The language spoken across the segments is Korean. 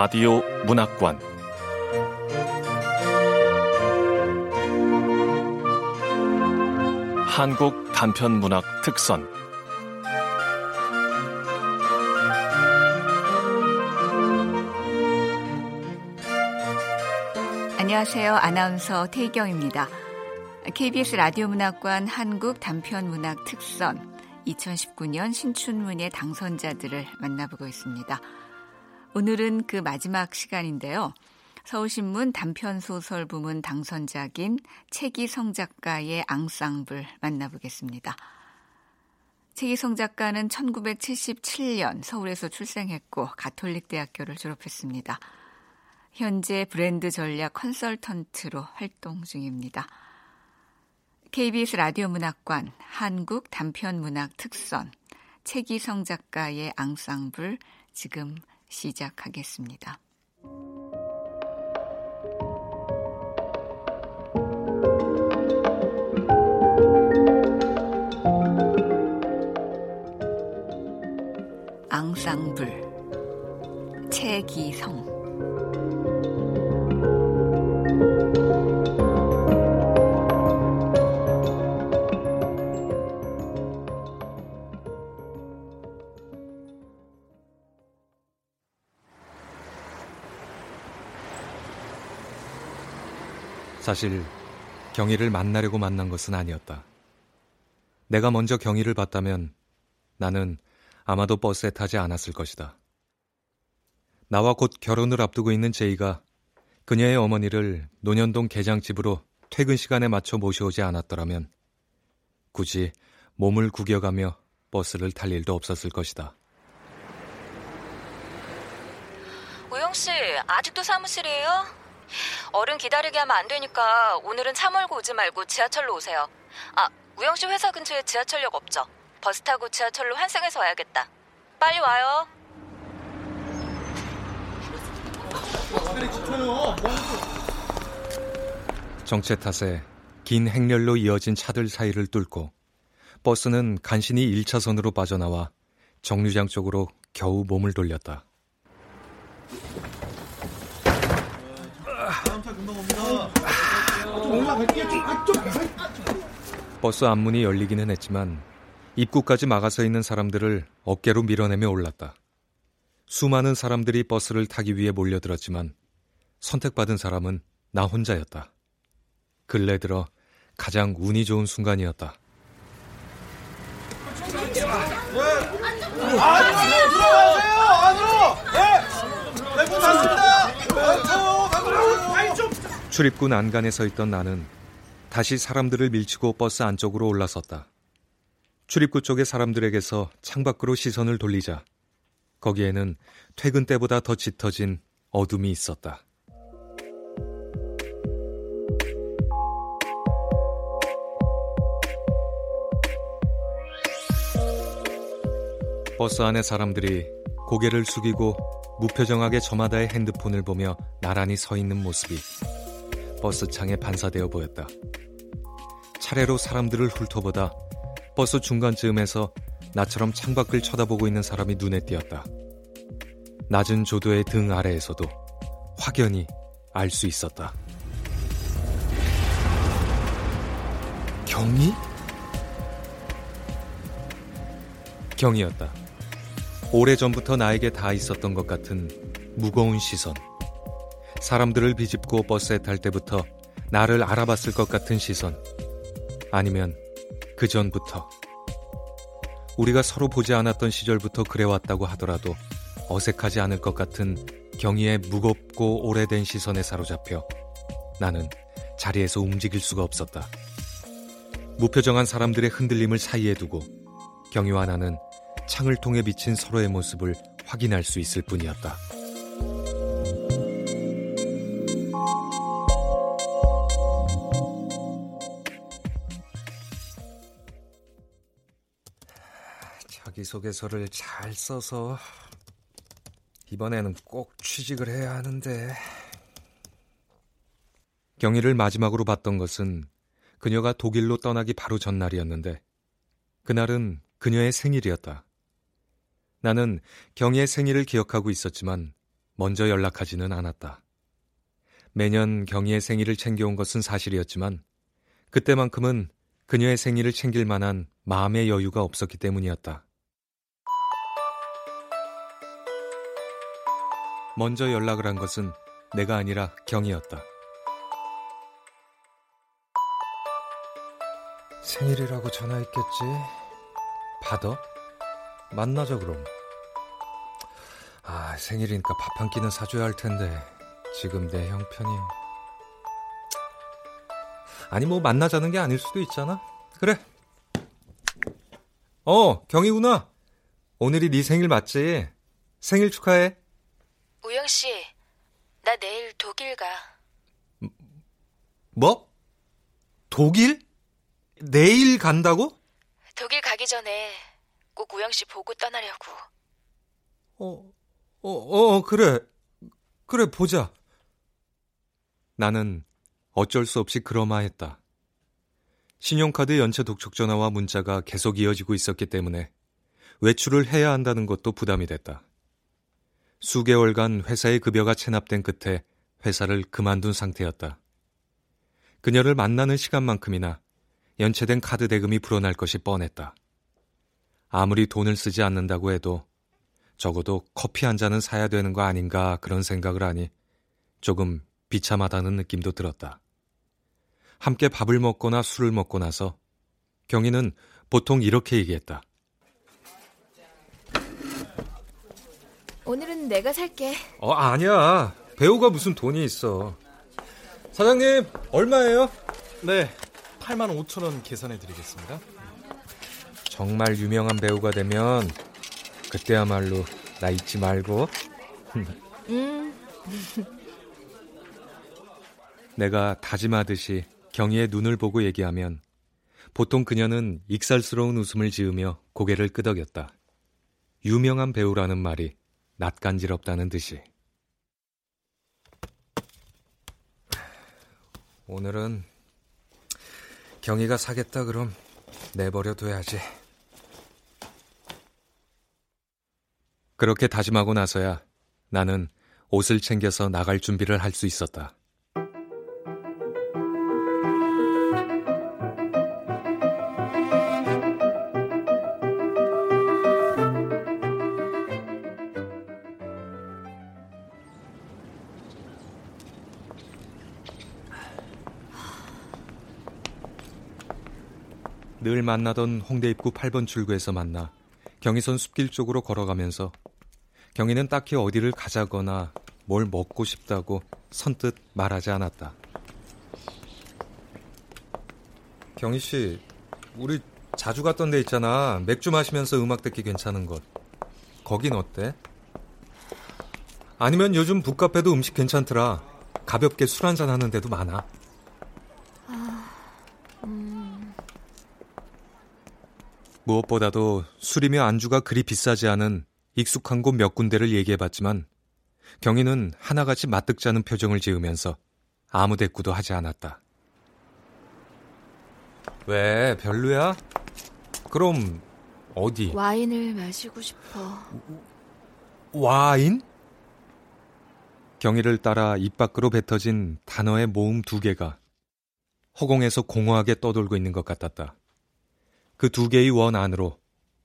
라디오 문학관 한국 단편 문학 특선 안녕하세요. 아나운서 태경입니다. KBS 라디오 문학관 한국 단편 문학 특선 2019년 신춘문예 당선자들을 만나보고 있습니다. 오늘은 그 마지막 시간인데요. 서울신문 단편소설 부문 당선작인 최기성 작가의 앙상블 만나보겠습니다. 최기성 작가는 1977년 서울에서 출생했고 가톨릭 대학교를 졸업했습니다. 현재 브랜드 전략 컨설턴트로 활동 중입니다. KBS 라디오 문학관 한국 단편 문학 특선 최기성 작가의 앙상블 지금 시작하겠습니다. 앙상블 최기성 사실 경희를 만나려고 만난 것은 아니었다. 내가 먼저 경희를 봤다면 나는 아마도 버스에 타지 않았을 것이다. 나와 곧 결혼을 앞두고 있는 제이가 그녀의 어머니를 논현동 개장집으로 퇴근 시간에 맞춰 모셔오지 않았더라면 굳이 몸을 구겨가며 버스를 탈 일도 없었을 것이다. 우영 씨, 아직도 사무실이에요? 어른 기다리게 하면 안 되니까 오늘은 차 몰고 오지 말고 지하철로 오세요. 아, 우영 씨 회사 근처에 지하철역 없죠? 버스 타고 지하철로 환승해서 와야겠다. 빨리 와요. 정체 탓에 긴 행렬로 이어진 차들 사이를 뚫고 버스는 간신히 1차선으로 빠져나와 정류장 쪽으로 겨우 몸을 돌렸다. 버스 앞문이 열리기는 했지만 입구까지 막아서 있는 사람들을 어깨로 밀어내며 올랐다. 수많은 사람들이 버스를 타기 위해 몰려들었지만 선택받은 사람은 나 혼자였다. 근래 들어 가장 운이 좋은 순간이었다. 안으로 들어가세요! 안으로! 네! 대문 닫습니다! 출입구 난간에 서 있던 나는 다시 사람들을 밀치고 버스 안쪽으로 올라섰다. 출입구 쪽의 사람들에게서 창밖으로 시선을 돌리자 거기에는 퇴근 때보다 더 짙어진 어둠이 있었다. 버스 안의 사람들이 고개를 숙이고 무표정하게 저마다의 핸드폰을 보며 나란히 서 있는 모습이 버스 창에 반사되어 보였다. 차례로 사람들을 훑어보다 버스 중간쯤에서 나처럼 창밖을 쳐다보고 있는 사람이 눈에 띄었다. 낮은 조도의 등 아래에서도 확연히 알 수 있었다. 경이? 경이었다. 오래전부터 나에게 다 있었던 것 같은 무거운 시선. 사람들을 비집고 버스에 탈 때부터 나를 알아봤을 것 같은 시선. 아니면 그 전부터. 우리가 서로 보지 않았던 시절부터 그래왔다고 하더라도 어색하지 않을 것 같은 경희의 무겁고 오래된 시선에 사로잡혀 나는 자리에서 움직일 수가 없었다. 무표정한 사람들의 흔들림을 사이에 두고 경희와 나는 창을 통해 비친 서로의 모습을 확인할 수 있을 뿐이었다. 자기소개서를 잘 써서 이번에는 꼭 취직을 해야 하는데. 경희를 마지막으로 봤던 것은 그녀가 독일로 떠나기 바로 전날이었는데 그날은 그녀의 생일이었다. 나는 경희의 생일을 기억하고 있었지만 먼저 연락하지는 않았다. 매년 경희의 생일을 챙겨온 것은 사실이었지만 그때만큼은 그녀의 생일을 챙길 만한 마음의 여유가 없었기 때문이었다. 먼저 연락을 한 것은 내가 아니라 경이었다. 생일이라고 전화했겠지. 받아? 만나자 그럼. 아 생일이니까 밥 한 끼는 사줘야 할 텐데 지금 내 형편이. 아니 뭐 만나자는 게 아닐 수도 있잖아. 그래. 어 경이구나. 오늘이 네 생일 맞지? 생일 축하해. 우영 씨, 나 내일 독일 가. 뭐? 독일? 내일 간다고? 독일 가기 전에 꼭 우영 씨 보고 떠나려고. 어, 어, 어, 그래. 그래, 보자. 나는 어쩔 수 없이 그러마했다. 신용카드 연체 독촉 전화와 문자가 계속 이어지고 있었기 때문에 외출을 해야 한다는 것도 부담이 됐다. 수개월간 회사의 급여가 체납된 끝에 회사를 그만둔 상태였다. 그녀를 만나는 시간만큼이나 연체된 카드 대금이 불어날 것이 뻔했다. 아무리 돈을 쓰지 않는다고 해도 적어도 커피 한 잔은 사야 되는 거 아닌가 그런 생각을 하니 조금 비참하다는 느낌도 들었다. 함께 밥을 먹거나 술을 먹고 나서 경희는 보통 이렇게 얘기했다. 오늘은 내가 살게. 어, 아니야. 배우가 무슨 돈이 있어. 사장님, 얼마예요? 네, 8만 5천 원 계산해 드리겠습니다. 정말 유명한 배우가 되면 그때야말로 나 잊지 말고. 음. 내가 다짐하듯이 경희의 눈을 보고 얘기하면 보통 그녀는 익살스러운 웃음을 지으며 고개를 끄덕였다. 유명한 배우라는 말이 낯간지럽다는 듯이. 오늘은 경희가 사겠다 그럼 내버려 둬야지. 그렇게 다짐하고 나서야 나는 옷을 챙겨서 나갈 준비를 할 수 있었다. 늘 만나던 홍대 입구 8번 출구에서 만나 경의선 숲길 쪽으로 걸어가면서 경희는 딱히 어디를 가자거나 뭘 먹고 싶다고 선뜻 말하지 않았다. 경희 씨, 우리 자주 갔던 데 있잖아. 맥주 마시면서 음악 듣기 괜찮은 곳. 거긴 어때? 아니면 요즘 북카페도 음식 괜찮더라. 가볍게 술 한잔 하는 데도 많아. 무엇보다도 술이며 안주가 그리 비싸지 않은 익숙한 곳 몇 군데를 얘기해봤지만 경희는 하나같이 맞득지 않은 표정을 지으면서 아무 대꾸도 하지 않았다. 왜 별로야? 그럼 어디? 와인을 마시고 싶어. 와인? 경희를 따라 입 밖으로 뱉어진 단어의 모음 두 개가 허공에서 공허하게 떠돌고 있는 것 같았다. 그 두 개의 원 안으로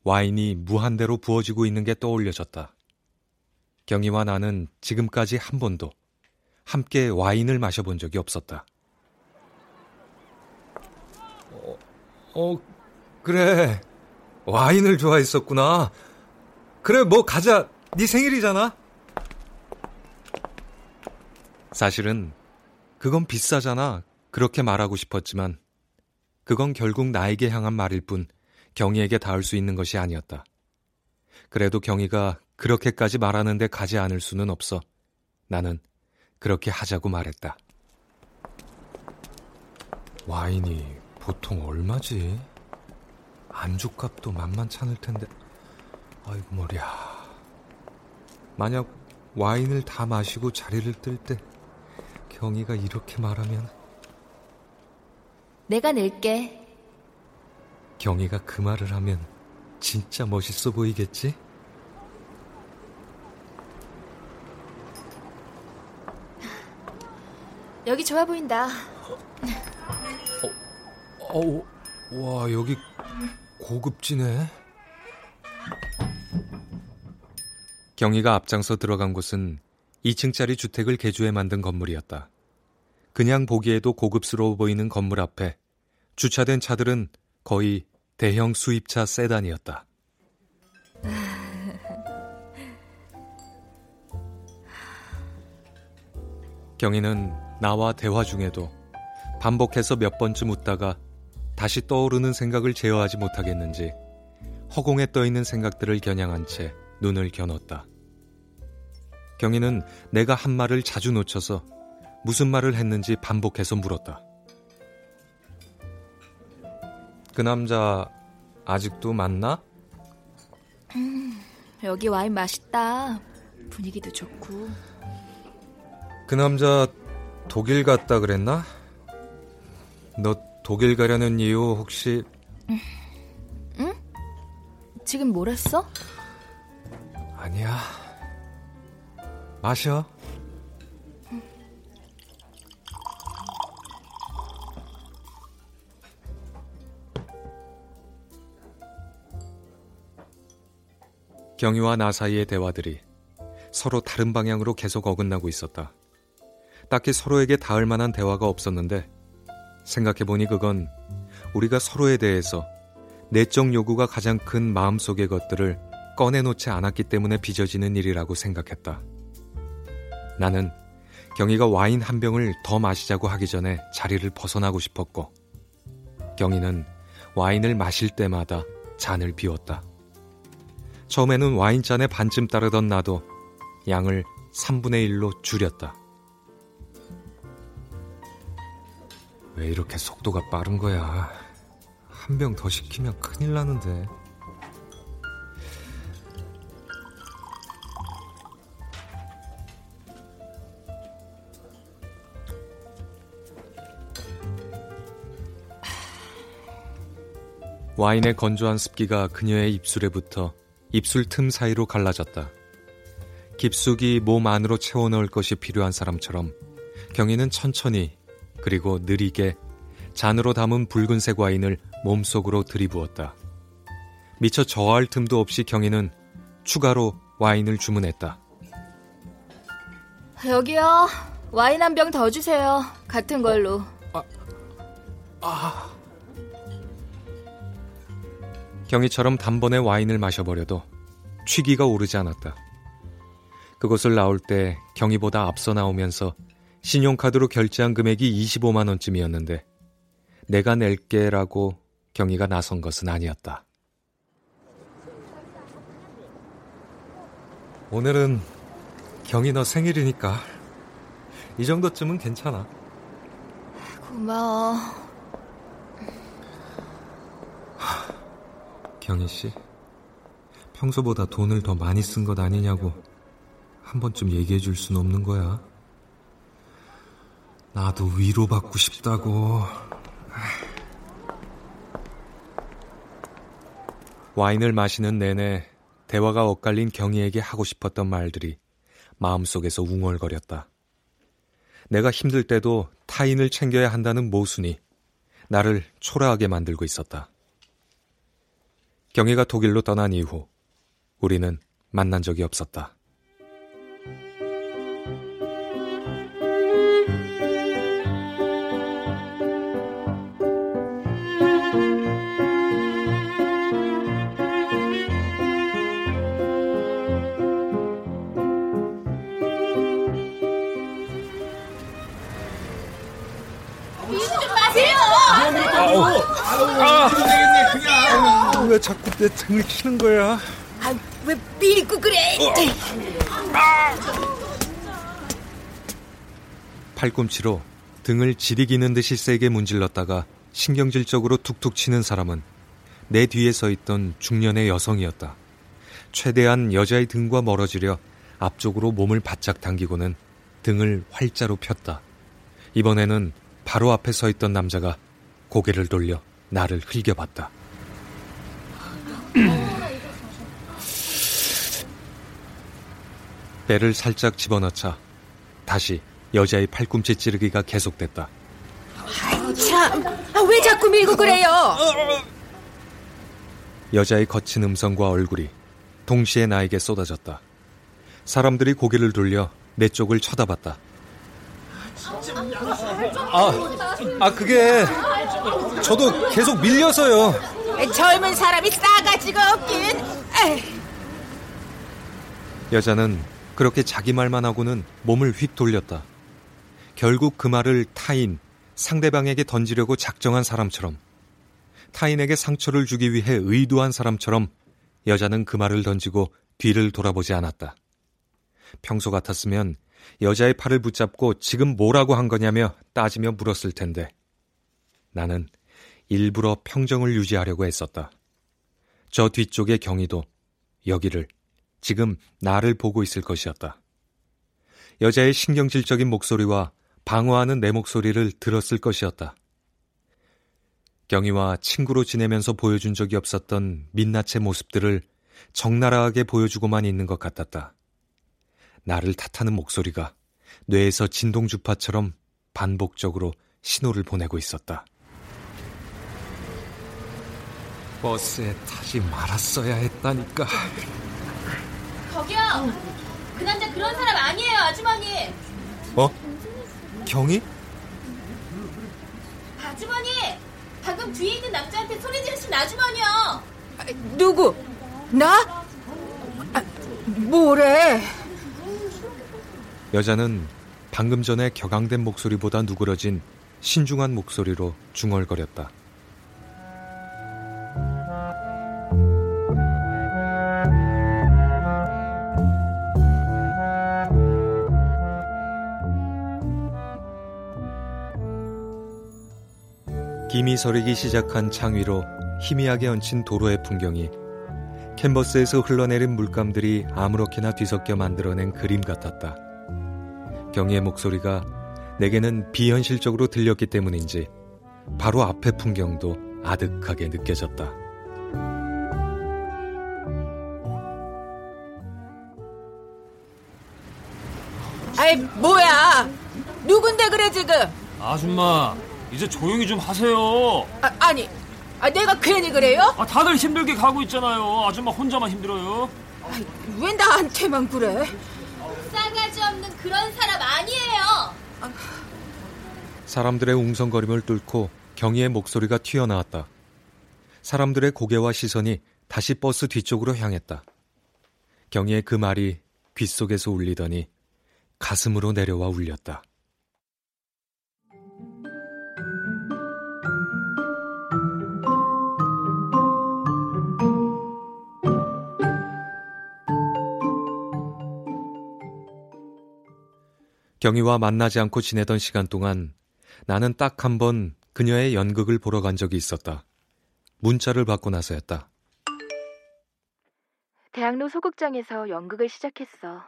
와인이 무한대로 부어지고 있는 게 떠올려졌다. 경희와 나는 지금까지 한 번도 함께 와인을 마셔본 적이 없었다. 어, 어 그래. 와인을 좋아했었구나. 그래, 뭐 가자. 네 생일이잖아. 사실은 그건 비싸잖아. 그렇게 말하고 싶었지만 그건 결국 나에게 향한 말일 뿐 경희에게 닿을 수 있는 것이 아니었다. 그래도 경희가 그렇게까지 말하는데 가지 않을 수는 없어. 나는 그렇게 하자고 말했다. 와인이 보통 얼마지? 안주값도 만만찮을 텐데. 아이고 머리야. 만약 와인을 다 마시고 자리를 뜰 때 경희가 이렇게 말하면 내가 낼게. 경희가 그 말을 하면 진짜 멋있어 보이겠지? 여기 좋아 보인다. 어, 어, 와, 여기 고급지네. 경희가 앞장서 들어간 곳은 2층짜리 주택을 개조해 만든 건물이었다. 그냥 보기에도 고급스러워 보이는 건물 앞에 주차된 차들은 거의 대형 수입차 세단이었다. 경희는 나와 대화 중에도 반복해서 몇 번쯤 웃다가 다시 떠오르는 생각을 제어하지 못하겠는지 허공에 떠 있는 생각들을 겨냥한 채 눈을 겨눴다. 경희는 내가 한 말을 자주 놓쳐서 무슨 말을 했는지 반복해서 물었다. 그 남자 아직도 만나? 음, 여기 와인 맛있다. 분위기도 좋고. 그 남자 독일 갔다 그랬나? 너 독일 가려는 이유 혹시 응? 지금 뭘 했어? 아니야. 마셔. 경유와 나 사이의 대화들이 서로 다른 방향으로 계속 어긋나고 있었다. 딱히 서로에게 닿을 만한 대화가 없었는데 생각해보니 그건 우리가 서로에 대해서 내적 요구가 가장 큰 마음속의 것들을 꺼내놓지 않았기 때문에 빚어지는 일이라고 생각했다. 나는 경희가 와인 한 병을 더 마시자고 하기 전에 자리를 벗어나고 싶었고, 경희는 와인을 마실 때마다 잔을 비웠다. 처음에는 와인잔에 반쯤 따르던 나도 양을 3분의 1로 줄였다. 왜 이렇게 속도가 빠른 거야? 한 병 더 시키면 큰일 나는데. 와인의 건조한 습기가 그녀의 입술에 붙어 입술 틈 사이로 갈라졌다. 깊숙이 몸 안으로 채워 넣을 것이 필요한 사람처럼 경희는 천천히 그리고 느리게 잔으로 담은 붉은색 와인을 몸속으로 들이부었다. 미처 저할 틈도 없이 경희는 추가로 와인을 주문했다. 여기요. 와인 한 병 더 주세요. 같은 걸로. 아, 아. 경희처럼 단번에 와인을 마셔버려도 취기가 오르지 않았다. 그곳을 나올 때 경희보다 앞서 나오면서 신용카드로 결제한 금액이 25만 원쯤이었는데 내가 낼게라고 경희가 나선 것은 아니었다. 오늘은 경희 너 생일이니까 이 정도쯤은 괜찮아. 고마워. 경희 씨, 평소보다 돈을 더 많이 쓴 것 아니냐고 한 번쯤 얘기해 줄 수는 없는 거야. 나도 위로받고 싶다고. 와인을 마시는 내내 대화가 엇갈린 경희에게 하고 싶었던 말들이 마음속에서 웅얼거렸다. 내가 힘들 때도 타인을 챙겨야 한다는 모순이 나를 초라하게 만들고 있었다. 경희가 독일로 떠난 이후 우리는 만난 적이 없었다. 왜 자꾸 내 등을 치는 거야? 아, 왜 미리고 그래? 어. 아! 팔꿈치로 등을 지리기는 듯이 세게 문질렀다가 신경질적으로 툭툭 치는 사람은 내 뒤에 서 있던 중년의 여성이었다. 최대한 여자의 등과 멀어지려 앞쪽으로 몸을 바짝 당기고는 등을 활자로 폈다. 이번에는 바로 앞에 서 있던 남자가 고개를 돌려 나를 흘겨봤다. 배를 살짝 집어넣자 다시 여자의 팔꿈치 찌르기가 계속됐다. 아이 참, 아, 왜 자꾸 밀고 그래요? 여자의 거친 음성과 얼굴이 동시에 나에게 쏟아졌다. 사람들이 고개를 돌려 내 쪽을 쳐다봤다. 아, 아 그게 저도 계속 밀려서요. 젊은 사람이 싸 가지가 없긴. 에이. 여자는 그렇게 자기 말만 하고는 몸을 휙 돌렸다. 결국 그 말을 타인, 상대방에게 던지려고 작정한 사람처럼, 타인에게 상처를 주기 위해 의도한 사람처럼 여자는 그 말을 던지고 뒤를 돌아보지 않았다. 평소 같았으면 여자의 팔을 붙잡고 지금 뭐라고 한 거냐며 따지며 물었을 텐데 나는 일부러 평정을 유지하려고 했었다. 저 뒤쪽의 경이도 여기를 지금 나를 보고 있을 것이었다. 여자의 신경질적인 목소리와 방어하는 내 목소리를 들었을 것이었다. 경희와 친구로 지내면서 보여준 적이 없었던 민낯의 모습들을 적나라하게 보여주고만 있는 것 같았다. 나를 탓하는 목소리가 뇌에서 진동 주파처럼 반복적으로 신호를 보내고 있었다. 버스에 타지 말았어야 했다니까. 저기요! 그 남자 그런 사람 아니에요, 아주머니! 어? 경희? 아주머니! 방금 뒤에 있는 남자한테 소리 지르신 아주머니요! 아, 누구? 나? 아, 뭐래? 여자는 방금 전에 격앙된 목소리보다 누그러진 신중한 목소리로 중얼거렸다. 김이 서리기 시작한 창 위로 희미하게 얹힌 도로의 풍경이 캔버스에서 흘러내린 물감들이 아무렇게나 뒤섞여 만들어낸 그림 같았다. 경희의 목소리가 내게는 비현실적으로 들렸기 때문인지 바로 앞의 풍경도 아득하게 느껴졌다. 아이 뭐야? 누군데 그래 지금? 아줌마, 이제 조용히 좀 하세요. 아, 아니, 아, 내가 괜히 그래요? 아, 다들 힘들게 가고 있잖아요. 아줌마 혼자만 힘들어요. 아, 왜 나한테만 그래? 싸가지 없는 그런 사람 아니에요! 사람들의 웅성거림을 뚫고 경희의 목소리가 튀어나왔다. 사람들의 고개와 시선이 다시 버스 뒤쪽으로 향했다. 경희의 그 말이 귓속에서 울리더니 가슴으로 내려와 울렸다. 경희와 만나지 않고 지내던 시간 동안 나는 딱 한 번 그녀의 연극을 보러 간 적이 있었다. 문자를 받고 나서였다. 대학로 소극장에서 연극을 시작했어.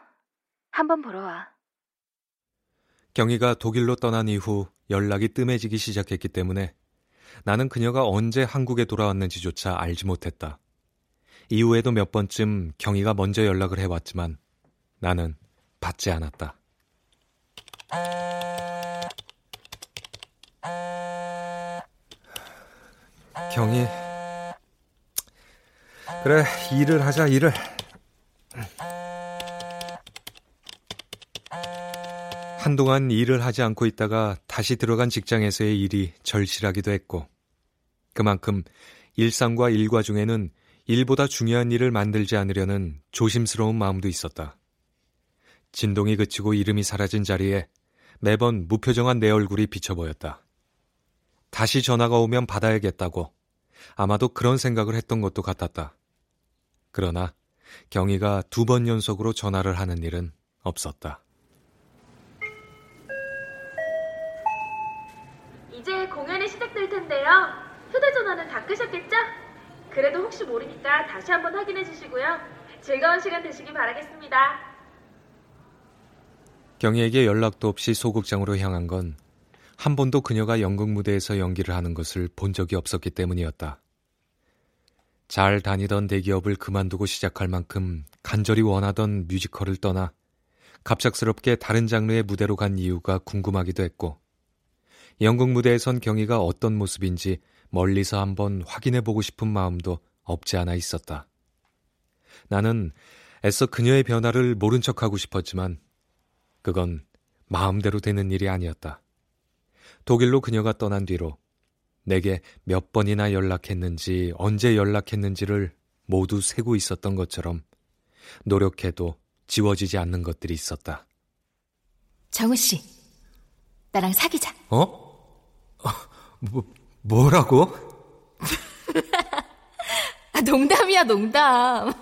한번 보러 와. 경희가 독일로 떠난 이후 연락이 뜸해지기 시작했기 때문에 나는 그녀가 언제 한국에 돌아왔는지조차 알지 못했다. 이후에도 몇 번쯤 경희가 먼저 연락을 해왔지만 나는 받지 않았다. 경희. 그래, 일을 하자, 일을. 한동안 일을 하지 않고 있다가 다시 들어간 직장에서의 일이 절실하기도 했고, 그만큼 일상과 일과 중에는 일보다 중요한 일을 만들지 않으려는 조심스러운 마음도 있었다. 진동이 그치고 이름이 사라진 자리에 매번 무표정한 내 얼굴이 비쳐 보였다. 다시 전화가 오면 받아야겠다고 아마도 그런 생각을 했던 것도 같았다. 그러나 경희가 두 번 연속으로 전화를 하는 일은 없었다. 이제 공연이 시작될 텐데요. 휴대전화는 다 끄셨겠죠? 그래도 혹시 모르니까 다시 한번 확인해 주시고요. 즐거운 시간 되시기 바라겠습니다. 경희에게 연락도 없이 소극장으로 향한 건 한 번도 그녀가 연극 무대에서 연기를 하는 것을 본 적이 없었기 때문이었다. 잘 다니던 대기업을 그만두고 시작할 만큼 간절히 원하던 뮤지컬을 떠나 갑작스럽게 다른 장르의 무대로 간 이유가 궁금하기도 했고 연극 무대에 선 경희가 어떤 모습인지 멀리서 한번 확인해 보고 싶은 마음도 없지 않아 있었다. 나는 애써 그녀의 변화를 모른 척하고 싶었지만 그건 마음대로 되는 일이 아니었다. 독일로 그녀가 떠난 뒤로 내게 몇 번이나 연락했는지 언제 연락했는지를 모두 세고 있었던 것처럼 노력해도 지워지지 않는 것들이 있었다. 정우 씨, 나랑 사귀자. 어? 어 뭐, 뭐라고? 아, 농담이야, 농담.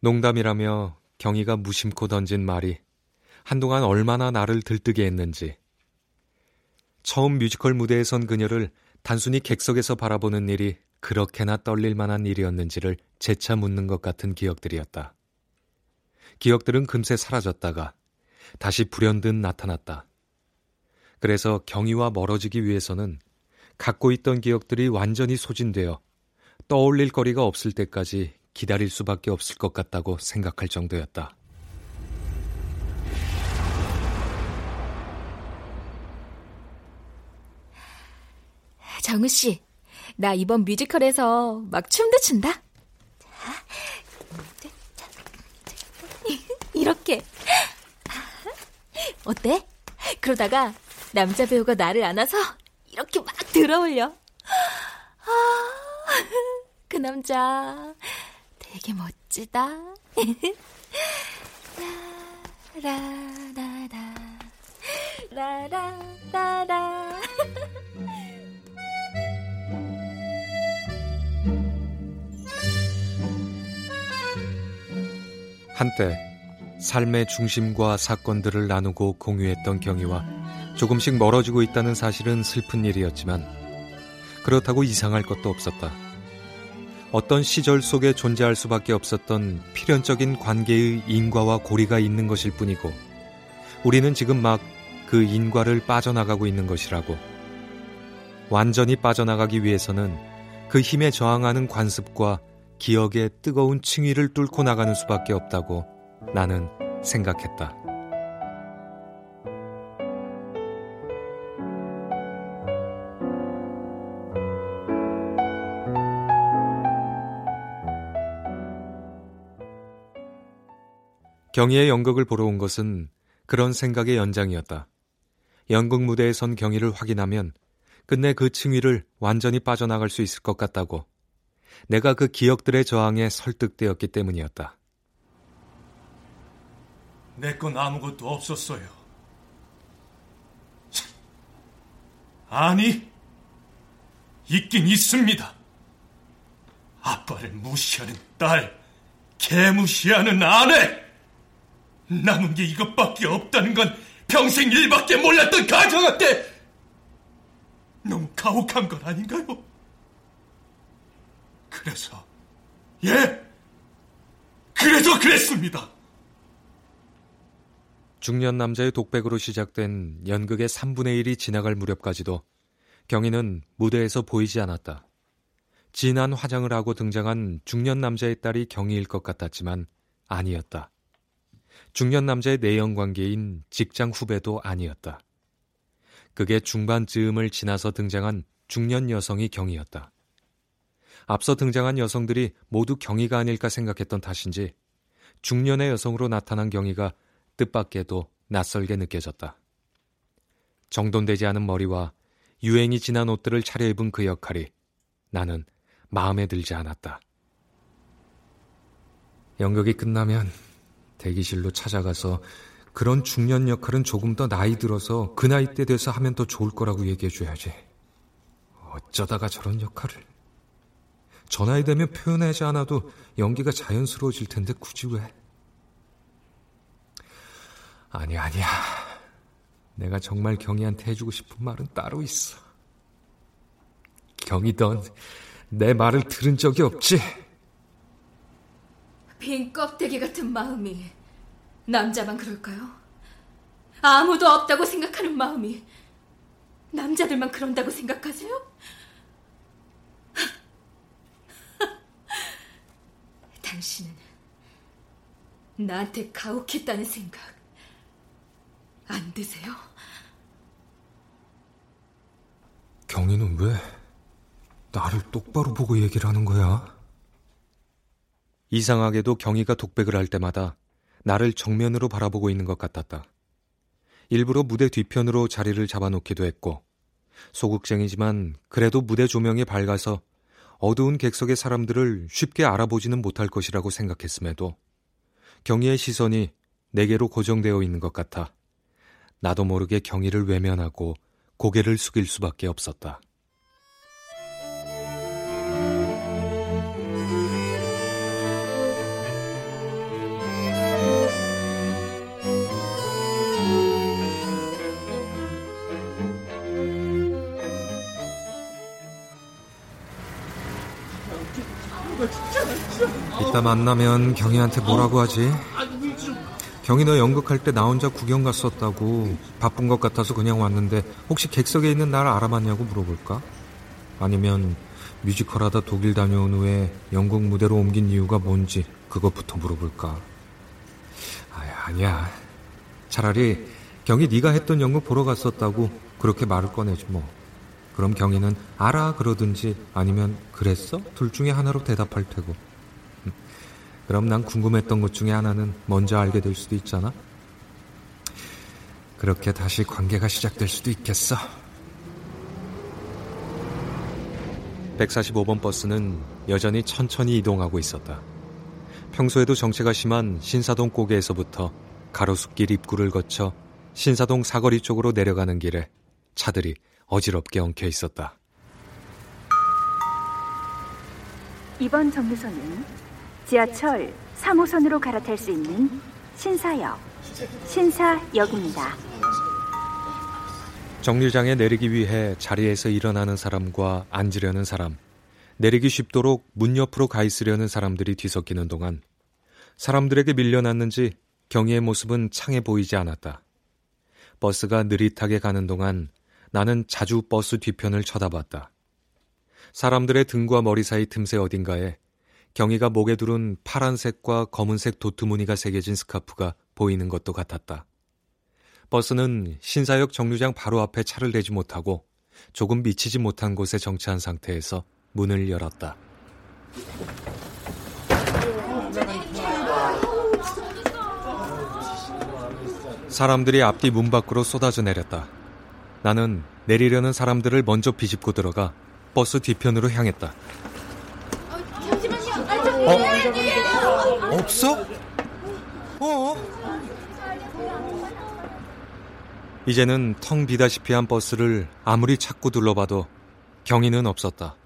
농담이라며 경희가 무심코 던진 말이 한동안 얼마나 나를 들뜨게 했는지. 처음 뮤지컬 무대에 선 그녀를 단순히 객석에서 바라보는 일이 그렇게나 떨릴 만한 일이었는지를 재차 묻는 것 같은 기억들이었다. 기억들은 금세 사라졌다가 다시 불현듯 나타났다. 그래서 경위와 멀어지기 위해서는 갖고 있던 기억들이 완전히 소진되어 떠올릴 거리가 없을 때까지 기다릴 수밖에 없을 것 같다고 생각할 정도였다. 정우 씨, 나 이번 뮤지컬에서 막 춤도 춘다. 이렇게. 어때? 그러다가 남자 배우가 나를 안아서 이렇게 막 들어올려. 아, 그 남자 되게 멋지다. 라라라라 라라라라 한때 삶의 중심과 사건들을 나누고 공유했던 경위와 조금씩 멀어지고 있다는 사실은 슬픈 일이었지만 그렇다고 이상할 것도 없었다. 어떤 시절 속에 존재할 수밖에 없었던 필연적인 관계의 인과와 고리가 있는 것일 뿐이고 우리는 지금 막 그 인과를 빠져나가고 있는 것이라고. 완전히 빠져나가기 위해서는 그 힘에 저항하는 관습과 기억의 뜨거운 층위를 뚫고 나가는 수밖에 없다고 나는 생각했다. 경희의 연극을 보러 온 것은 그런 생각의 연장이었다. 연극 무대에 선 경희를 확인하면 끝내 그 층위를 완전히 빠져나갈 수 있을 것 같다고 내가 그 기억들의 저항에 설득되었기 때문이었다. 내 건 아무것도 없었어요. 아니, 있긴 있습니다. 아빠를 무시하는 딸, 개무시하는 아내! 남은 게 이것밖에 없다는 건 평생 일밖에 몰랐던 가정한테 너무 가혹한 건 아닌가요? 그래서, 예! 그래서 그랬습니다! 중년 남자의 독백으로 시작된 연극의 3분의 1이 지나갈 무렵까지도 경희는 무대에서 보이지 않았다. 진한 화장을 하고 등장한 중년 남자의 딸이 경희일 것 같았지만 아니었다. 중년 남자의 내연 관계인 직장 후배도 아니었다. 그게 중반쯤을 지나서 등장한 중년 여성이 경이었다. 앞서 등장한 여성들이 모두 경이가 아닐까 생각했던 탓인지 중년의 여성으로 나타난 경이가 뜻밖에도 낯설게 느껴졌다. 정돈되지 않은 머리와 유행이 지난 옷들을 차려입은 그 역할이 나는 마음에 들지 않았다. 연극이 끝나면 대기실로 찾아가서 그런 중년 역할은 조금 더 나이 들어서 그 나이 때 돼서 하면 더 좋을 거라고 얘기해 줘야지. 어쩌다가 저런 역할을. 저 나이 되면 표현하지 않아도 연기가 자연스러워질 텐데 굳이 왜? 아니, 아니야. 내가 정말 경희한테 해주고 싶은 말은 따로 있어. 경희 넌내 말을 들은 적이 없지? 빈 껍데기 같은 마음이 남자만 그럴까요? 아무도 없다고 생각하는 마음이 남자들만 그런다고 생각하세요? 당신은 나한테 가혹했다는 생각 안 드세요? 경희는 왜 나를 똑바로 보고 얘기를 하는 거야? 이상하게도 경희가 독백을 할 때마다 나를 정면으로 바라보고 있는 것 같았다. 일부러 무대 뒤편으로 자리를 잡아놓기도 했고, 소극쟁이지만 그래도 무대 조명이 밝아서 어두운 객석의 사람들을 쉽게 알아보지는 못할 것이라고 생각했음에도 경희의 시선이 내게로 고정되어 있는 것 같아 나도 모르게 경희를 외면하고 고개를 숙일 수밖에 없었다. 이따 만나면 경희한테 뭐라고 하지? 경희 너 연극할 때 나 혼자 구경 갔었다고 바쁜 것 같아서 그냥 왔는데 혹시 객석에 있는 날 알아봤냐고 물어볼까? 아니면 뮤지컬 하다 독일 다녀온 후에 영국 무대로 옮긴 이유가 뭔지 그것부터 물어볼까? 아야, 아니야. 차라리 경희 네가 했던 연극 보러 갔었다고 그렇게 말을 꺼내지 뭐. 그럼 경희는 알아 그러든지 아니면 그랬어? 둘 중에 하나로 대답할 테고. 그럼 난 궁금했던 것 중에 하나는 먼저 알게 될 수도 있잖아. 그렇게 다시 관계가 시작될 수도 있겠어. 145번 버스는 여전히 천천히 이동하고 있었다. 평소에도 정체가 심한 신사동 고개에서부터 가로수길 입구를 거쳐 신사동 사거리 쪽으로 내려가는 길에 차들이 어지럽게 엉켜 있었다. 이번 정류소는 지하철 3호선으로 갈아탈 수 있는 신사역, 신사역입니다. 정류장에 내리기 위해 자리에서 일어나는 사람과 앉으려는 사람, 내리기 쉽도록 문 옆으로 가 있으려는 사람들이 뒤섞이는 동안 사람들에게 밀려났는지 경희의 모습은 창에 보이지 않았다. 버스가 느릿하게 가는 동안 나는 자주 버스 뒤편을 쳐다봤다. 사람들의 등과 머리 사이 틈새 어딘가에 경희가 목에 두른 파란색과 검은색 도트 무늬가 새겨진 스카프가 보이는 것도 같았다. 버스는 신사역 정류장 바로 앞에 차를 대지 못하고 조금 미치지 못한 곳에 정차한 상태에서 문을 열었다. 사람들이 앞뒤 문 밖으로 쏟아져 내렸다. 나는 내리려는 사람들을 먼저 비집고 들어가 버스 뒤편으로 향했다. 어? 없어? 어? 이제는 텅 비다시피 한 버스를 아무리 찾고 둘러봐도 경위는 없었다.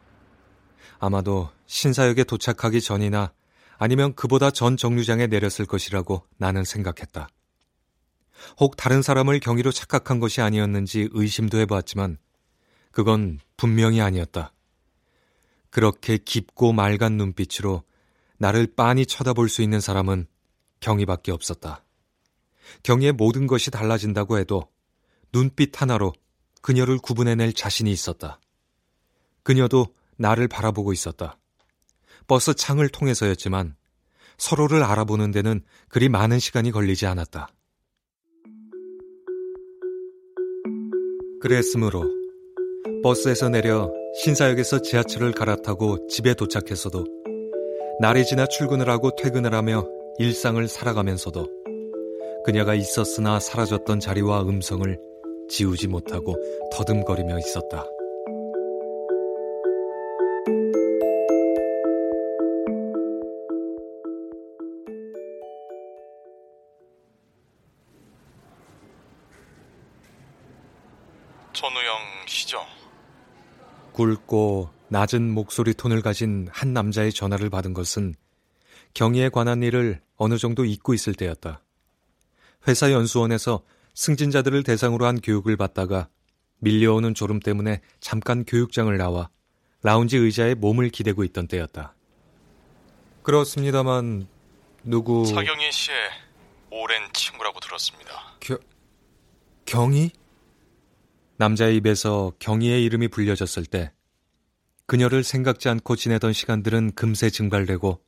아마도 신사역에 도착하기 전이나 아니면 그보다 전 정류장에 내렸을 것이라고 나는 생각했다. 혹 다른 사람을 경위로 착각한 것이 아니었는지 의심도 해보았지만 그건 분명히 아니었다. 그렇게 깊고 맑은 눈빛으로 나를 빤히 쳐다볼 수 있는 사람은 경희밖에 없었다. 경희의 모든 것이 달라진다고 해도 눈빛 하나로 그녀를 구분해낼 자신이 있었다. 그녀도 나를 바라보고 있었다. 버스 창을 통해서였지만 서로를 알아보는 데는 그리 많은 시간이 걸리지 않았다. 그랬으므로 버스에서 내려 신사역에서 지하철을 갈아타고 집에 도착했어도 날이 지나 출근을 하고 퇴근을 하며 일상을 살아가면서도 그녀가 있었으나 사라졌던 자리와 음성을 지우지 못하고 더듬거리며 있었다. 전우영 시죠? 굵고 낮은 목소리 톤을 가진 한 남자의 전화를 받은 것은 경위에 관한 일을 어느 정도 잊고 있을 때였다. 회사 연수원에서 승진자들을 대상으로 한 교육을 받다가 밀려오는 졸음 때문에 잠깐 교육장을 나와 라운지 의자에 몸을 기대고 있던 때였다. 그렇습니다만 누구 차경희 씨의 오랜 친구라고 들었습니다. 겨... 경희? 남자의 입에서 경희의 이름이 불려졌을 때 그녀를 생각지 않고 지내던 시간들은 금세 증발되고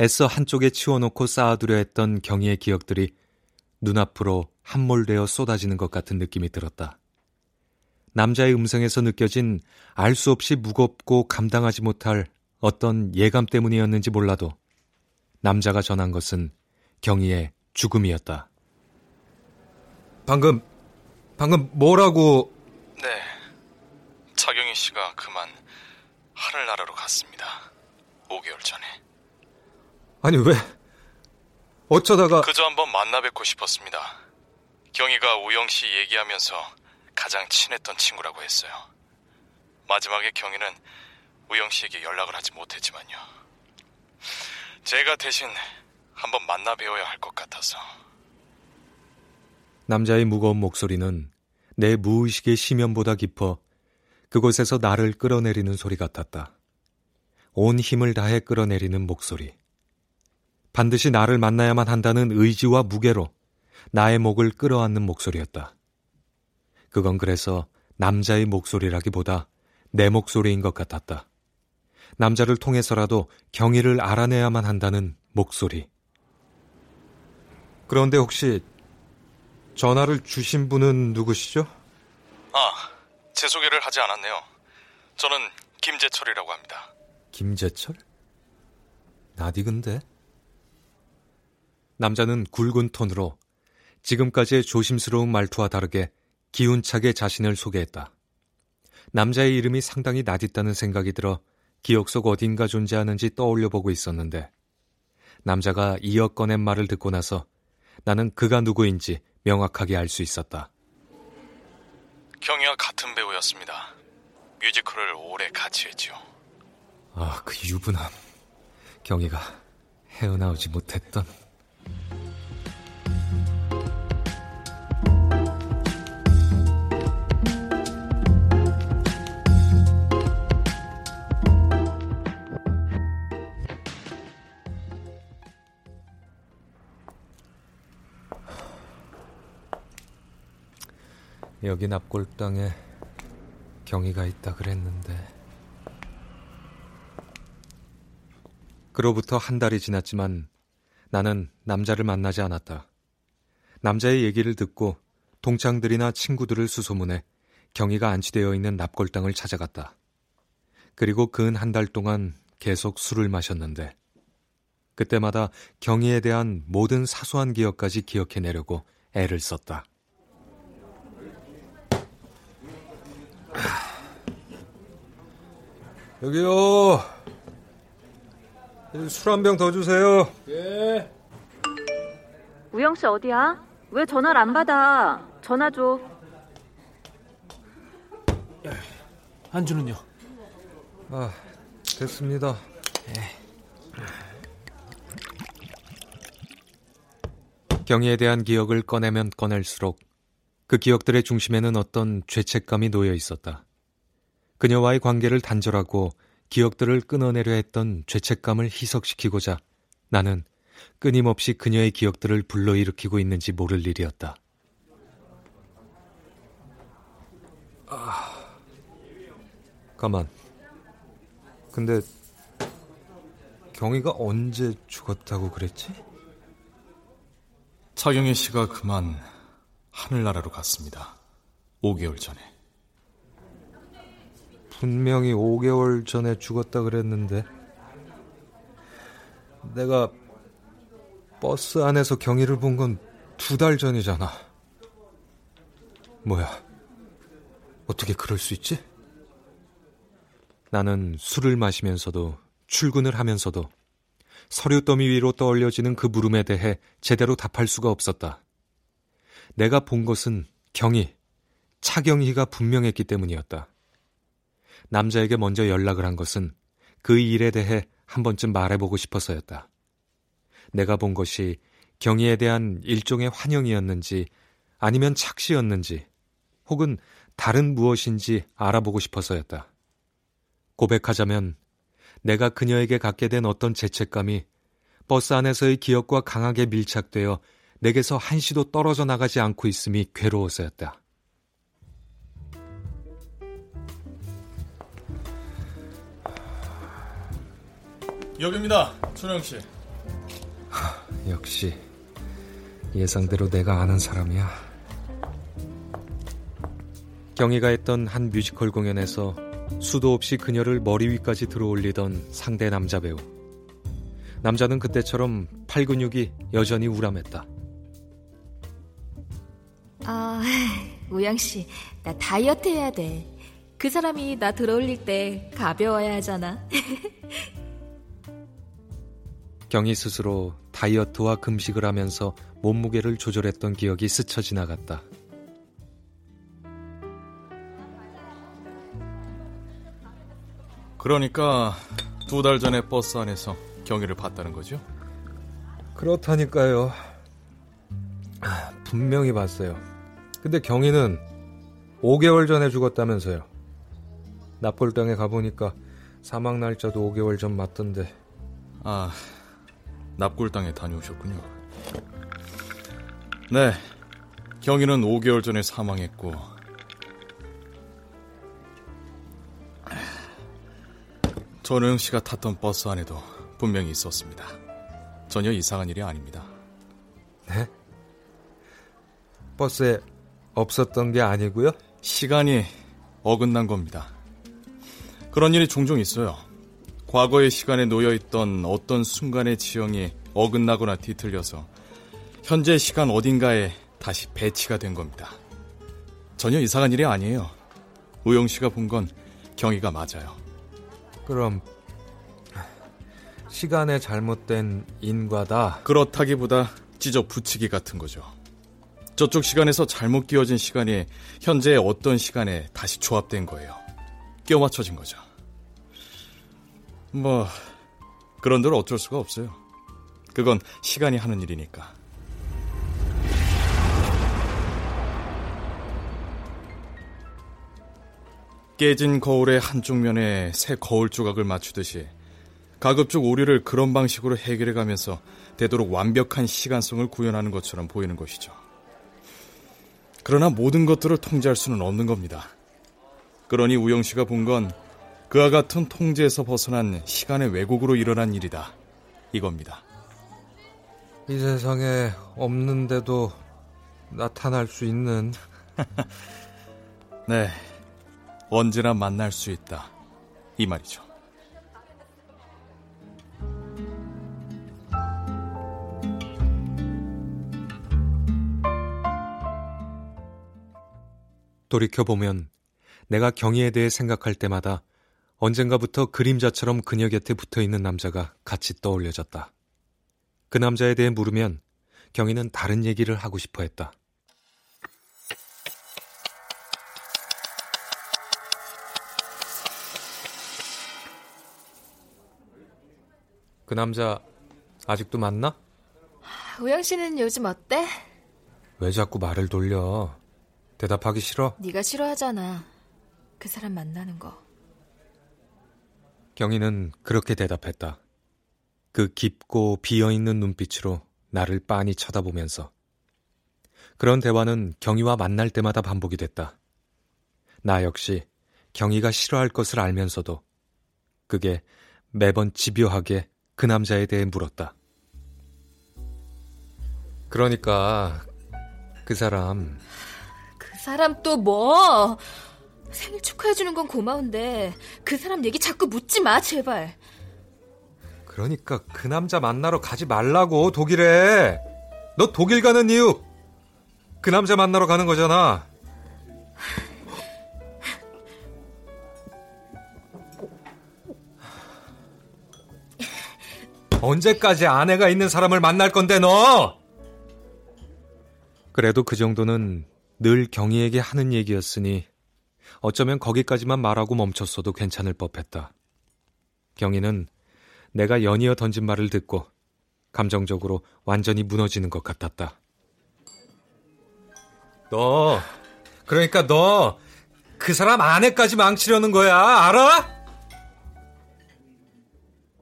애써 한쪽에 치워놓고 쌓아두려 했던 경희의 기억들이 눈앞으로 함몰되어 쏟아지는 것 같은 느낌이 들었다. 남자의 음성에서 느껴진 알 수 없이 무겁고 감당하지 못할 어떤 예감 때문이었는지 몰라도 남자가 전한 것은 경희의 죽음이었다. 방금, 방금 뭐라고? 네. 차경희 씨가 그만 하늘나라로 갔습니다. 5개월 전에. 아니, 왜? 어쩌다가. 그저 한번 만나 뵙고 싶었습니다. 경희가 우영 씨 얘기하면서 가장 친했던 친구라고 했어요. 마지막에 경희는 우영 씨에게 연락을 하지 못했지만요. 제가 대신 한번 만나 뵈어야 할 것 같아서. 남자의 무거운 목소리는 내 무의식의 심연보다 깊어 그곳에서 나를 끌어내리는 소리 같았다. 온 힘을 다해 끌어내리는 목소리. 반드시 나를 만나야만 한다는 의지와 무게로 나의 목을 끌어안는 목소리였다. 그건 그래서 남자의 목소리라기보다 내 목소리인 것 같았다. 남자를 통해서라도 경의를 알아내야만 한다는 목소리. 그런데 혹시 전화를 주신 분은 누구시죠? 아, 제 소개를 하지 않았네요. 저는 김재철이라고 합니다. 김재철? 나디 근데? 남자는 굵은 톤으로 지금까지의 조심스러운 말투와 다르게 기운차게 자신을 소개했다. 남자의 이름이 상당히 낯있다는 생각이 들어 기억 속 어딘가 존재하는지 떠올려 보고 있었는데 남자가 이어 꺼낸 말을 듣고 나서 나는 그가 누구인지 명확하게 알 수 있었다. 경희와 같은 배우였습니다. 뮤지컬을 오래 같이 했지요. 아, 그 유부남. 경희가 헤어나오지 못했던. 여기 납골당에 경이가 있다 그랬는데. 그로부터 한 달이 지났지만 나는 남자를 만나지 않았다. 남자의 얘기를 듣고 동창들이나 친구들을 수소문해 경이가 안치되어 있는 납골당을 찾아갔다. 그리고 근 한 달 동안 계속 술을 마셨는데 그때마다 경이에 대한 모든 사소한 기억까지 기억해내려고 애를 썼다. 여기요. 술 한 병 더 주세요. 예. 우영 씨 어디야? 왜 전화를 안 받아? 전화 줘. 안주는요? 아, 됐습니다. 경희에 대한 기억을 꺼내면 꺼낼수록 그 기억들의 중심에는 어떤 죄책감이 놓여 있었다. 그녀와의 관계를 단절하고 기억들을 끊어내려 했던 죄책감을 희석시키고자 나는 끊임없이 그녀의 기억들을 불러일으키고 있는지 모를 일이었다. 아, 가만. 근데 경희가 언제 죽었다고 그랬지? 차경희 씨가 그만 하늘나라로 갔습니다. 5개월 전에. 분명히 5개월 전에 죽었다 그랬는데 내가 버스 안에서 경희를 본 건 두 달 전이잖아. 뭐야? 어떻게 그럴 수 있지? 나는 술을 마시면서도 출근을 하면서도 서류 더미 위로 떠올려지는 그 물음에 대해 제대로 답할 수가 없었다. 내가 본 것은 경희, 차경희가 분명했기 때문이었다. 남자에게 먼저 연락을 한 것은 그 일에 대해 한 번쯤 말해보고 싶어서였다. 내가 본 것이 경희에 대한 일종의 환영이었는지 아니면 착시였는지 혹은 다른 무엇인지 알아보고 싶어서였다. 고백하자면 내가 그녀에게 갖게 된 어떤 죄책감이 버스 안에서의 기억과 강하게 밀착되어 내게서 한시도 떨어져 나가지 않고 있음이 괴로워서였다. 여기입니다, 준영 씨. 역시 예상대로 내가 아는 사람이야. 경희가 했던 한 뮤지컬 공연에서 수도 없이 그녀를 머리 위까지 들어올리던 상대 남자 배우. 남자는 그때처럼 팔 근육이 여전히 우람했다. 아, 우영 씨, 나 다이어트 해야 돼. 그 사람이 나 들어올릴 때 가벼워야 하잖아. 경희 스스로 다이어트와 금식을 하면서 몸무게를 조절했던 기억이 스쳐 지나갔다. 그러니까 두 달 전에 버스 안에서 경희를 봤다는 거죠? 그렇다니까요. 분명히 봤어요. 근데 경희는 5개월 전에 죽었다면서요. 나폴당에 가보니까 사망 날짜도 5개월 전 맞던데. 아, 납골당에 다녀오셨군요. 네, 경희는 5개월 전에 사망했고 전우영 씨가 탔던 버스 안에도 분명히 있었습니다. 전혀 이상한 일이 아닙니다. 네? 버스에 없었던 게 아니고요? 시간이 어긋난 겁니다. 그런 일이 종종 있어요. 과거의 시간에 놓여 있던 어떤 순간의 지형이 어긋나거나 뒤틀려서 현재 시간 어딘가에 다시 배치가 된 겁니다. 전혀 이상한 일이 아니에요. 우영 씨가 본 건 경위가 맞아요. 그럼 시간에 잘못된 인과다. 그렇다기보다 찢어 붙이기 같은 거죠. 저쪽 시간에서 잘못 끼워진 시간이 현재의 어떤 시간에 다시 조합된 거예요. 끼워 맞춰진 거죠. 뭐 그런들 어쩔 수가 없어요. 그건 시간이 하는 일이니까. 깨진 거울의 한쪽 면에 새 거울 조각을 맞추듯이 가급적 오류를 그런 방식으로 해결해 가면서 되도록 완벽한 시간성을 구현하는 것처럼 보이는 것이죠. 그러나 모든 것들을 통제할 수는 없는 겁니다. 그러니 우영 씨가 본 건 그와 같은 통제에서 벗어난 시간의 왜곡으로 일어난 일이다. 이겁니다. 이 세상에 없는데도 나타날 수 있는 네. 언제나 만날 수 있다. 이 말이죠. 돌이켜보면 내가 경희에 대해 생각할 때마다 언젠가부터 그림자처럼 그녀 곁에 붙어 있는 남자가 같이 떠올려졌다. 그 남자에 대해 물으면 경희는 다른 얘기를 하고 싶어 했다. 그 남자 아직도 만나? 우영 씨는 요즘 어때? 왜 자꾸 말을 돌려? 대답하기 싫어? 네가 싫어하잖아. 그 사람 만나는 거. 경희는 그렇게 대답했다. 그 깊고 비어있는 눈빛으로 나를 빤히 쳐다보면서. 그런 대화는 경희와 만날 때마다 반복이 됐다. 나 역시 경희가 싫어할 것을 알면서도 그게 매번 집요하게 그 남자에 대해 물었다. 그러니까 그 사람 그 사람 또 뭐? 생일 축하해주는 건 고마운데 그 사람 얘기 자꾸 묻지 마 제발. 그러니까 그 남자 만나러 가지 말라고 독일에. 너 독일 가는 이유 그 남자 만나러 가는 거잖아. 언제까지 아내가 있는 사람을 만날 건데 너? 그래도 그 정도는 늘 경희에게 하는 얘기였으니 어쩌면 거기까지만 말하고 멈췄어도 괜찮을 법했다. 경희는 내가 연이어 던진 말을 듣고 감정적으로 완전히 무너지는 것 같았다. 너, 그러니까 너, 그 사람 아내까지 망치려는 거야, 알아?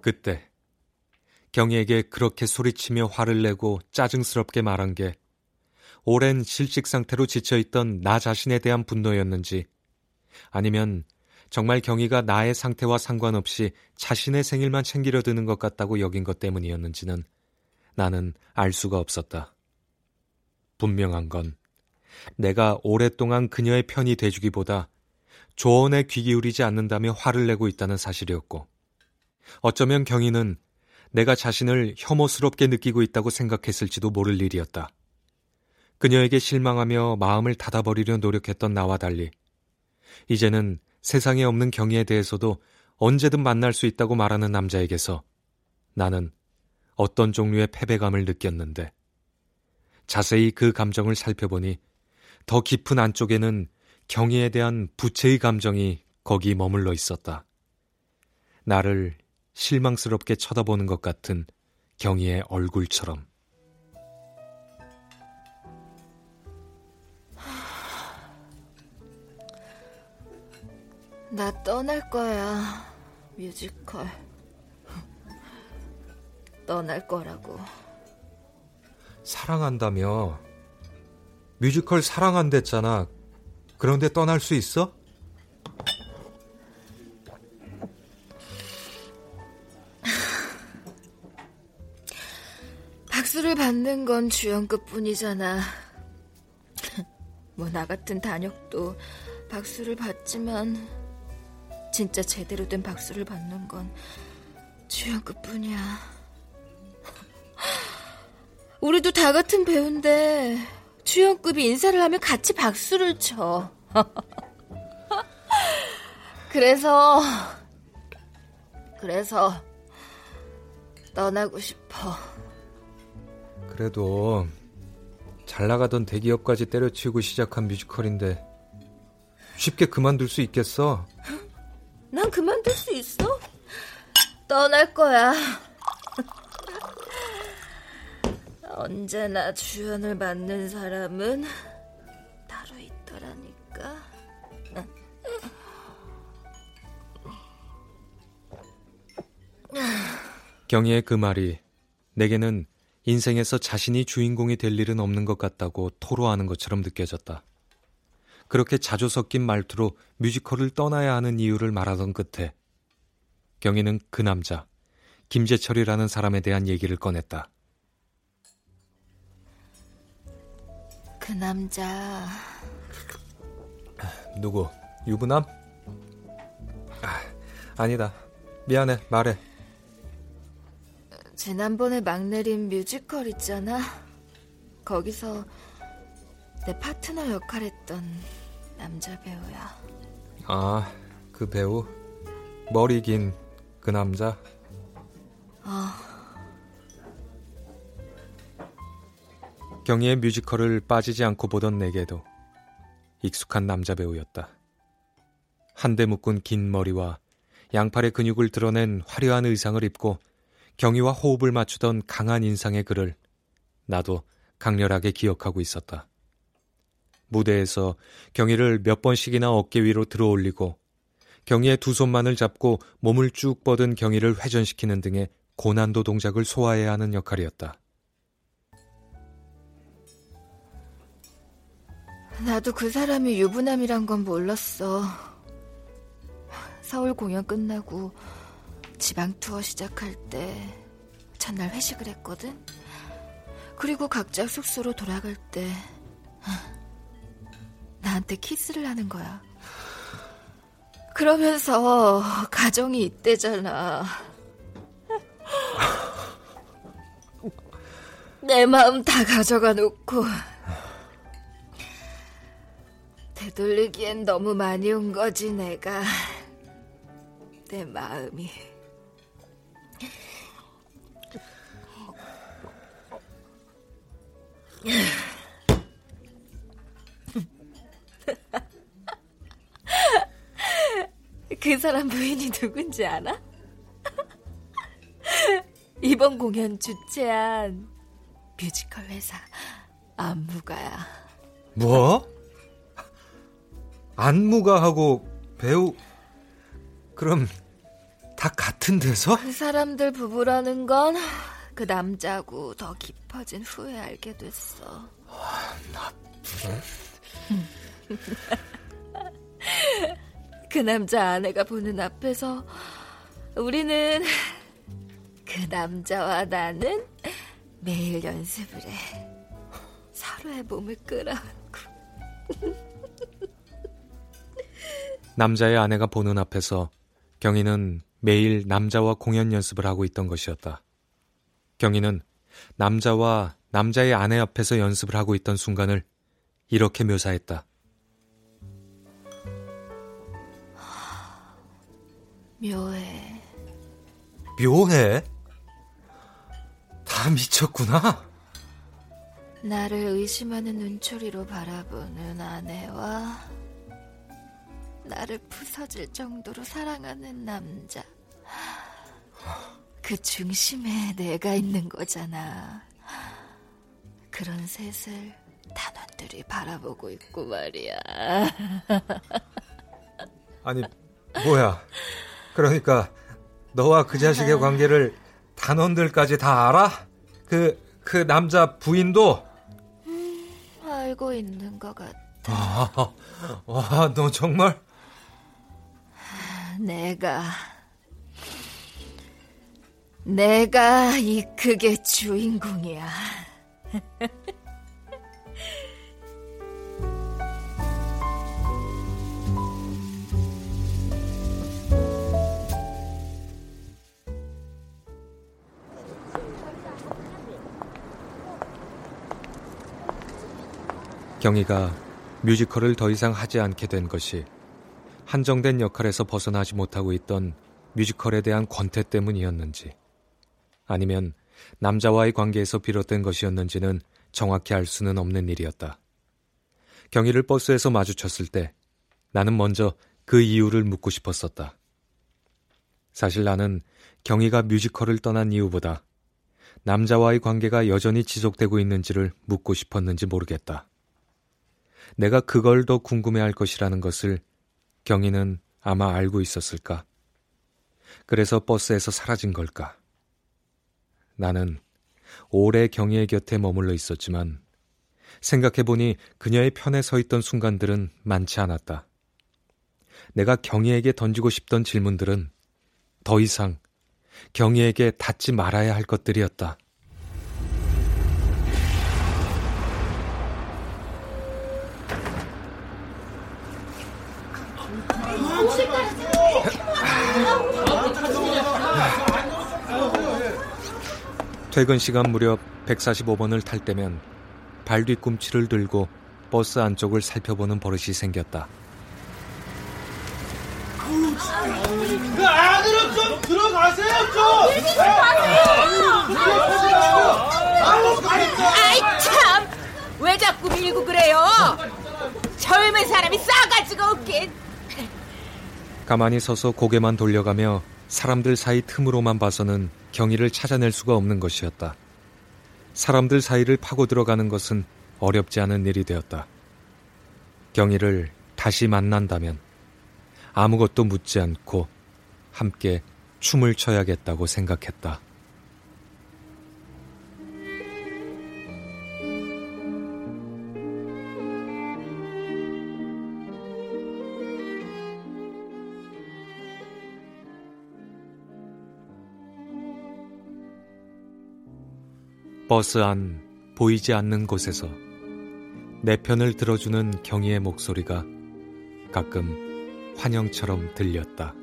그때, 경희에게 그렇게 소리치며 화를 내고 짜증스럽게 말한 게 오랜 실직 상태로 지쳐있던 나 자신에 대한 분노였는지 아니면 정말 경희가 나의 상태와 상관없이 자신의 생일만 챙기려 드는 것 같다고 여긴 것 때문이었는지는 나는 알 수가 없었다. 분명한 건 내가 오랫동안 그녀의 편이 돼주기보다 조언에 귀 기울이지 않는다며 화를 내고 있다는 사실이었고, 어쩌면 경희는 내가 자신을 혐오스럽게 느끼고 있다고 생각했을지도 모를 일이었다. 그녀에게 실망하며 마음을 닫아버리려 노력했던 나와 달리, 이제는 세상에 없는 경희에 대해서도 언제든 만날 수 있다고 말하는 남자에게서 나는 어떤 종류의 패배감을 느꼈는데, 자세히 그 감정을 살펴보니 더 깊은 안쪽에는 경희에 대한 부채의 감정이 거기 머물러 있었다. 나를 실망스럽게 쳐다보는 것 같은 경희의 얼굴처럼. 나 떠날 거야, 뮤지컬. 떠날 거라고. 사랑한다며. 뮤지컬 사랑한댔잖아. 그런데 떠날 수 있어? 박수를 받는 건 주연급 뿐이잖아. 뭐 나 같은 단역도 박수를 받지만 진짜 제대로 된 박수를 받는 건 주연급 뿐이야. 우리도 다 같은 배우인데 주연급이 인사를 하면 같이 박수를 쳐. 그래서 그래서 떠나고 싶어. 그래도 잘 나가던 대기업까지 때려치우고 시작한 뮤지컬인데 쉽게 그만둘 수 있겠어? 난 그만둘 수 있어? 떠날 거야. 언제나 주연을 맡는 사람은 따로 있더라니까. 경희의 그 말이 내게는 인생에서 자신이 주인공이 될 일은 없는 것 같다고 토로하는 것처럼 느껴졌다. 그렇게 자주 섞인 말투로 뮤지컬을 떠나야 하는 이유를 말하던 끝에 경희는 그 남자, 김재철이라는 사람에 대한 얘기를 꺼냈다. 그 남자 누구? 유부남? 아, 아니다. 미안해. 말해. 지난번에 막 내린 뮤지컬 있잖아. 거기서 내 파트너 역할 했던 남자 배우야. 아, 그 배우? 머리 긴 그 남자? 어. 경희의 뮤지컬을 빠지지 않고 보던 내게도 익숙한 남자 배우였다. 한데 묶은 긴 머리와 양팔의 근육을 드러낸 화려한 의상을 입고 경희와 호흡을 맞추던 강한 인상의 그를 나도 강렬하게 기억하고 있었다. 무대에서 경희를 몇 번씩이나 어깨 위로 들어 올리고 경희의 두 손만을 잡고 몸을 쭉 뻗은 경희를 회전시키는 등의 고난도 동작을 소화해야 하는 역할이었다. 나도 그 사람이 유부남이란 건 몰랐어. 서울 공연 끝나고 지방 투어 시작할 때 전날 회식을 했거든. 그리고 각자 숙소로 돌아갈 때 나한테 키스를 하는 거야. 그러면서 가정이 있대잖아. 내 마음 다 가져가 놓고 되돌리기엔 너무 많이 온 거지 내가 내 마음이 그 사람 부인이 누군지 알아? 이번 공연 주최한 뮤지컬 회사 안무가야. 뭐? 안무가하고 배우 그럼 다 같은 데서? 그 사람들 부부라는 건 그 남자고 더 깊어진 후에 알게 됐어. 아, 나쁜. 그 남자 아내가 보는 앞에서 우리는 그 남자와 나는 매일 연습을 해. 서로의 몸을 끌어안고. 남자의 아내가 보는 앞에서 경희는 매일 남자와 공연 연습을 하고 있던 것이었다. 경희는 남자와 남자의 아내 앞에서 연습을 하고 있던 순간을 이렇게 묘사했다. 묘해. 묘해? 다 미쳤구나. 나를 의심하는 눈초리로 바라보는 아내와 나를 부서질 정도로 사랑하는 남자. 그 중심에 내가 있는 거잖아. 그런 셋을 단원들이 바라보고 있고 말이야. 아니, 뭐야. 그러니까 너와 그 자식의 관계를 단원들까지 다 알아? 그, 그 남자 부인도? 음, 알고 있는 것 같아. 아, 와, 너 정말? 내가, 내가 이 극의 주인공이야. 경희가 뮤지컬을 더 이상 하지 않게 된 것이 한정된 역할에서 벗어나지 못하고 있던 뮤지컬에 대한 권태 때문이었는지 아니면 남자와의 관계에서 비롯된 것이었는지는 정확히 알 수는 없는 일이었다. 경희를 버스에서 마주쳤을 때 나는 먼저 그 이유를 묻고 싶었었다. 사실 나는 경희가 뮤지컬을 떠난 이유보다 남자와의 관계가 여전히 지속되고 있는지를 묻고 싶었는지 모르겠다. 내가 그걸 더 궁금해할 것이라는 것을 경희는 아마 알고 있었을까? 그래서 버스에서 사라진 걸까? 나는 오래 경희의 곁에 머물러 있었지만 생각해보니 그녀의 편에 서 있던 순간들은 많지 않았다. 내가 경희에게 던지고 싶던 질문들은 더 이상 경희에게 닿지 말아야 할 것들이었다. 퇴근 시간 무렵 145번을 탈 때면 발 뒤꿈치를 들고 버스 안쪽을 살펴보는 버릇이 생겼다. 그 안으로 좀 들어가세요 좀. 아이 참! 왜 자꾸 밀고 그래요? 젊은 사람이 싸가지가 없긴. 가만히 서서 고개만 돌려가며 사람들 사이 틈으로만 봐서는 경의를 찾아낼 수가 없는 것이었다. 사람들 사이를 파고 들어가는 것은 어렵지 않은 일이 되었다. 경의를 다시 만난다면 아무것도 묻지 않고 함께 춤을 춰야겠다고 생각했다. 버스 안 보이지 않는 곳에서 내 편을 들어주는 경희의 목소리가 가끔 환영처럼 들렸다.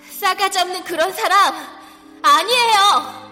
싸가지 없는 그런 사람 아니에요!